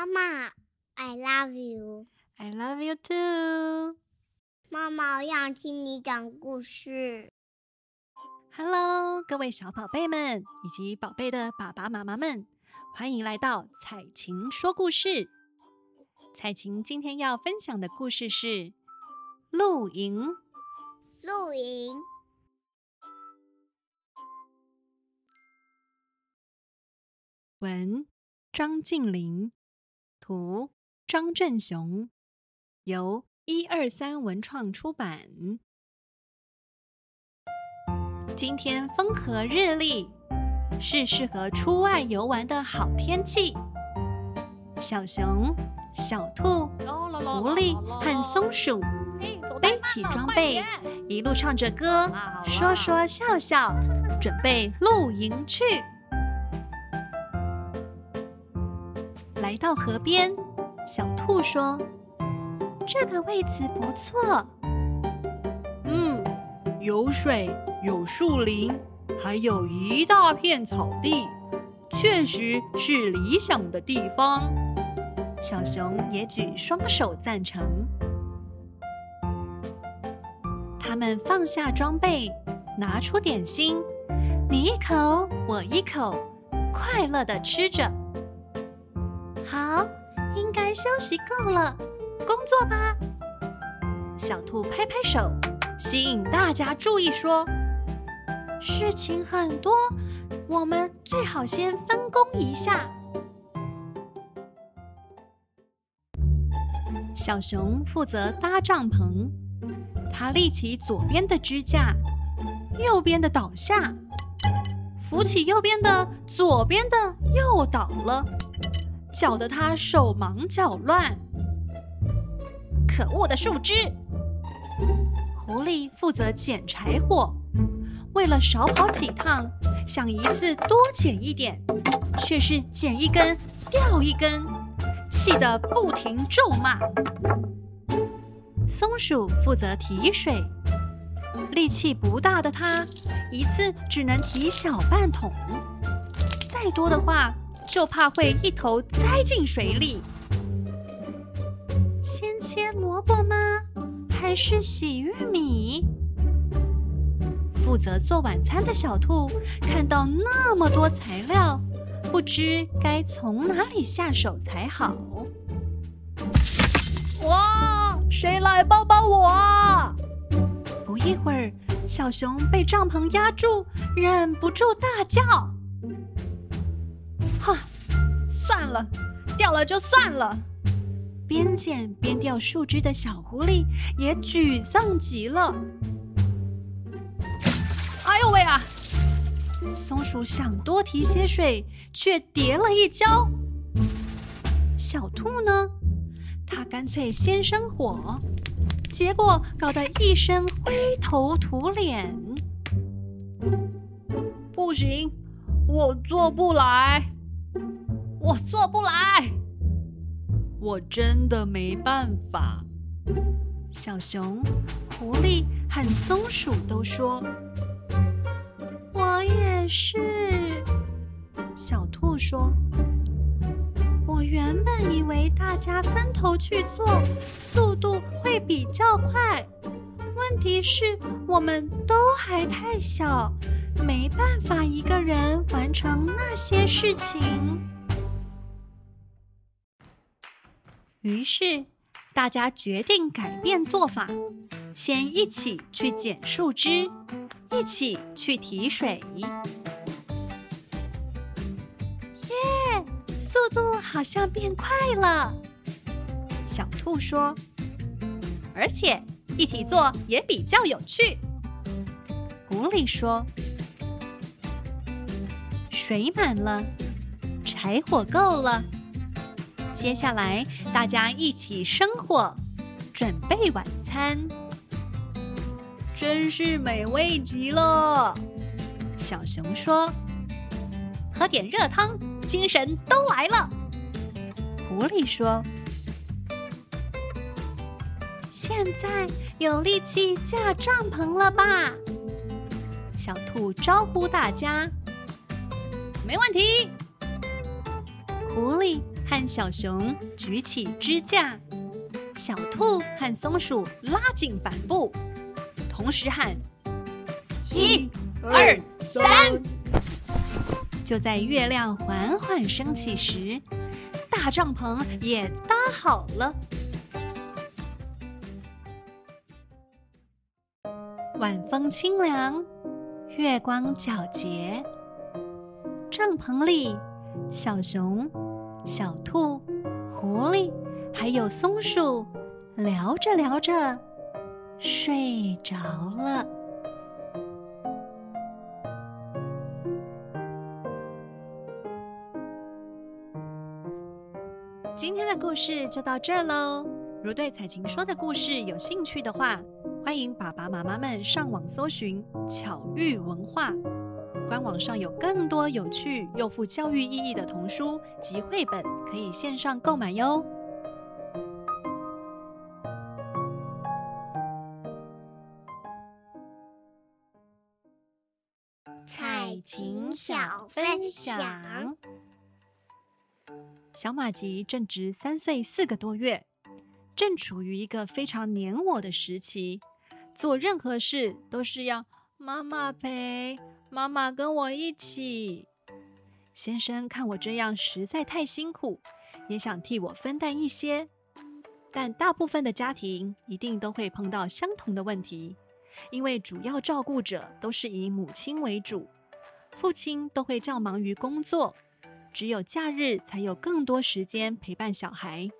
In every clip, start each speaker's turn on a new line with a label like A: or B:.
A: 妈妈，I love you.
B: I love you too.
A: 妈妈，我想听你讲故事。
B: Hello，各位小宝贝们以及宝贝的爸爸妈妈们，欢迎来到彩琴说故事。彩琴今天要分享的故事是露营。
A: 露营。
B: 文张晋霖，图张正雄，由一二三文创出版。今天风和日丽，是适合出外游玩的好天气。小熊、小兔、狐狸和松鼠背起装备，一路唱着歌，说说笑笑，准备露营去。来到河边，小兔说：“这个位置不错。”“
C: 嗯，有水，有树林，还有一大片草地，确实是理想的地方。”
B: 小熊也举双手赞成。他们放下装备，拿出点心，你一口，我一口，快乐的吃着。好，应该休息够了，工作吧。小兔拍拍手，吸引大家注意说：“事情很多，我们最好先分工一下。”小熊负责搭帐篷，他立起左边的支架，右边的倒下，扶起右边的，左边的又倒了。搅得他手忙脚乱。可恶的树枝！狐狸负责捡柴火，为了少跑几趟，想一次多捡一点，却是捡一根掉一根，气得不停咒骂。松鼠负责提水，力气不大的它，一次只能提小半桶，再多的话，就怕会一头栽进水里。先切萝卜吗？还是洗玉米？负责做晚餐的小兔看到那么多材料，不知该从哪里下手才好。
C: 哇！谁来帮帮我啊？
B: 不一会儿，小熊被帐篷压住，忍不住大叫。了，掉了就算了。边捡边掉树枝的小狐狸也沮丧极了。
C: 哎呦喂啊！
B: 松鼠想多提些水，却跌了一跤。小兔呢？它干脆先生火，结果搞得一身灰头土脸。
C: 不行，我做不来。我做不来，我真的没办法。
B: 小熊、狐狸和松鼠都说：“我也是。”小兔说：“我原本以为大家分头去做，速度会比较快。问题是我们都还太小，没办法一个人完成那些事情。”于是，大家决定改变做法，先一起去捡树枝，一起去提水。耶，速度好像变快了。小兔说：“
D: 而且一起做也比较有趣。”
B: 狐狸说：“水满了，柴火够了。”接下来，大家一起生火，准备晚餐，
C: 真是美味极了。
B: 小熊说：“
D: 喝点热汤，精神都来了。”
B: 狐狸说：“现在有力气架帐篷了吧？”小兔招呼大家：“
D: 没问题。”
B: 狐狸。和小熊举起支架，小兔和松鼠拉紧帆布，同时喊：“
C: 一、二、三！”
B: 就在月亮缓缓升起时，大帐篷也搭好了。晚风清凉，月光皎洁，帐篷里，小熊。小兔、狐狸还有松鼠聊着聊着睡着了。今天的故事就到这儿喽。如对采晴说的故事有兴趣的话，欢迎爸爸妈妈们上网搜寻巧育文化。官网上有更多有趣又富教育意义的童书及绘本，可以线上购买哟。
A: 彩琴小分享：
B: 小马吉正值三岁四个多月，正处于一个非常黏我的时期，做任何事都是要妈妈陪。妈妈跟我一起。先生看我这样实在太辛苦，也想替我分担一些。但大部分的家庭一定都会碰到相同的问题，因为主要照顾者都是以母亲为主，父亲都会较忙于工作，只有假日才有更多时间陪伴小孩。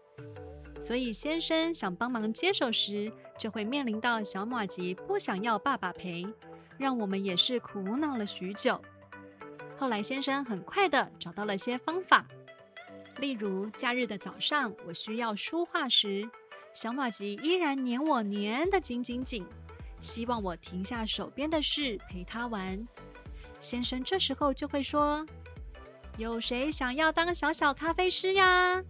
B: 所以先生想帮忙接手时，就会面临到小马吉不想要爸爸陪。让我们也是苦恼了许久。后来先生很快地找到了些方法，例如假日的早上，我需要书画时，小马吉依然黏我黏得紧紧紧，希望我停下手边的事陪他玩。先生这时候就会说：“有谁想要当小小咖啡师呀？”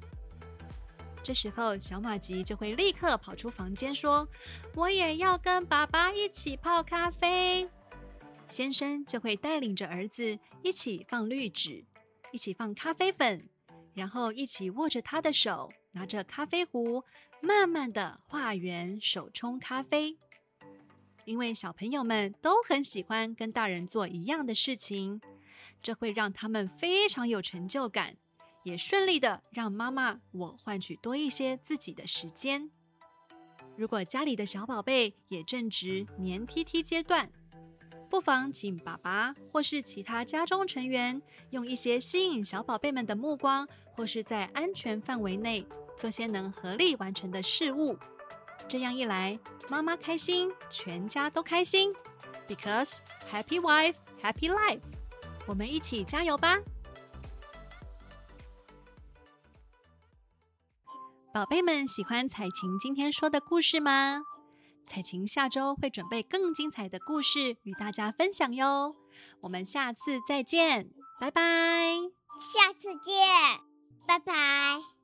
B: 这时候小马吉就会立刻跑出房间说：“我也要跟爸爸一起泡咖啡。”先生就会带领着儿子一起放滤纸，一起放咖啡粉，然后一起握着他的手，拿着咖啡壶，慢慢的画圆手冲咖啡。因为小朋友们都很喜欢跟大人做一样的事情，这会让他们非常有成就感，也顺利的让妈妈我换取多一些自己的时间。如果家里的小宝贝也正值黏 TT 阶段，不妨请爸爸或是其他家中成员用一些吸引小宝贝们的目光，或是在安全范围内做些能合力完成的事物。这样一来，妈妈开心，全家都开心。Because happy wife, happy life。我们一起加油吧！宝贝们喜欢采晴今天说的故事吗？彩晴下周会准备更精彩的故事与大家分享哟，我们下次再见，拜拜。
A: 下次见，拜拜。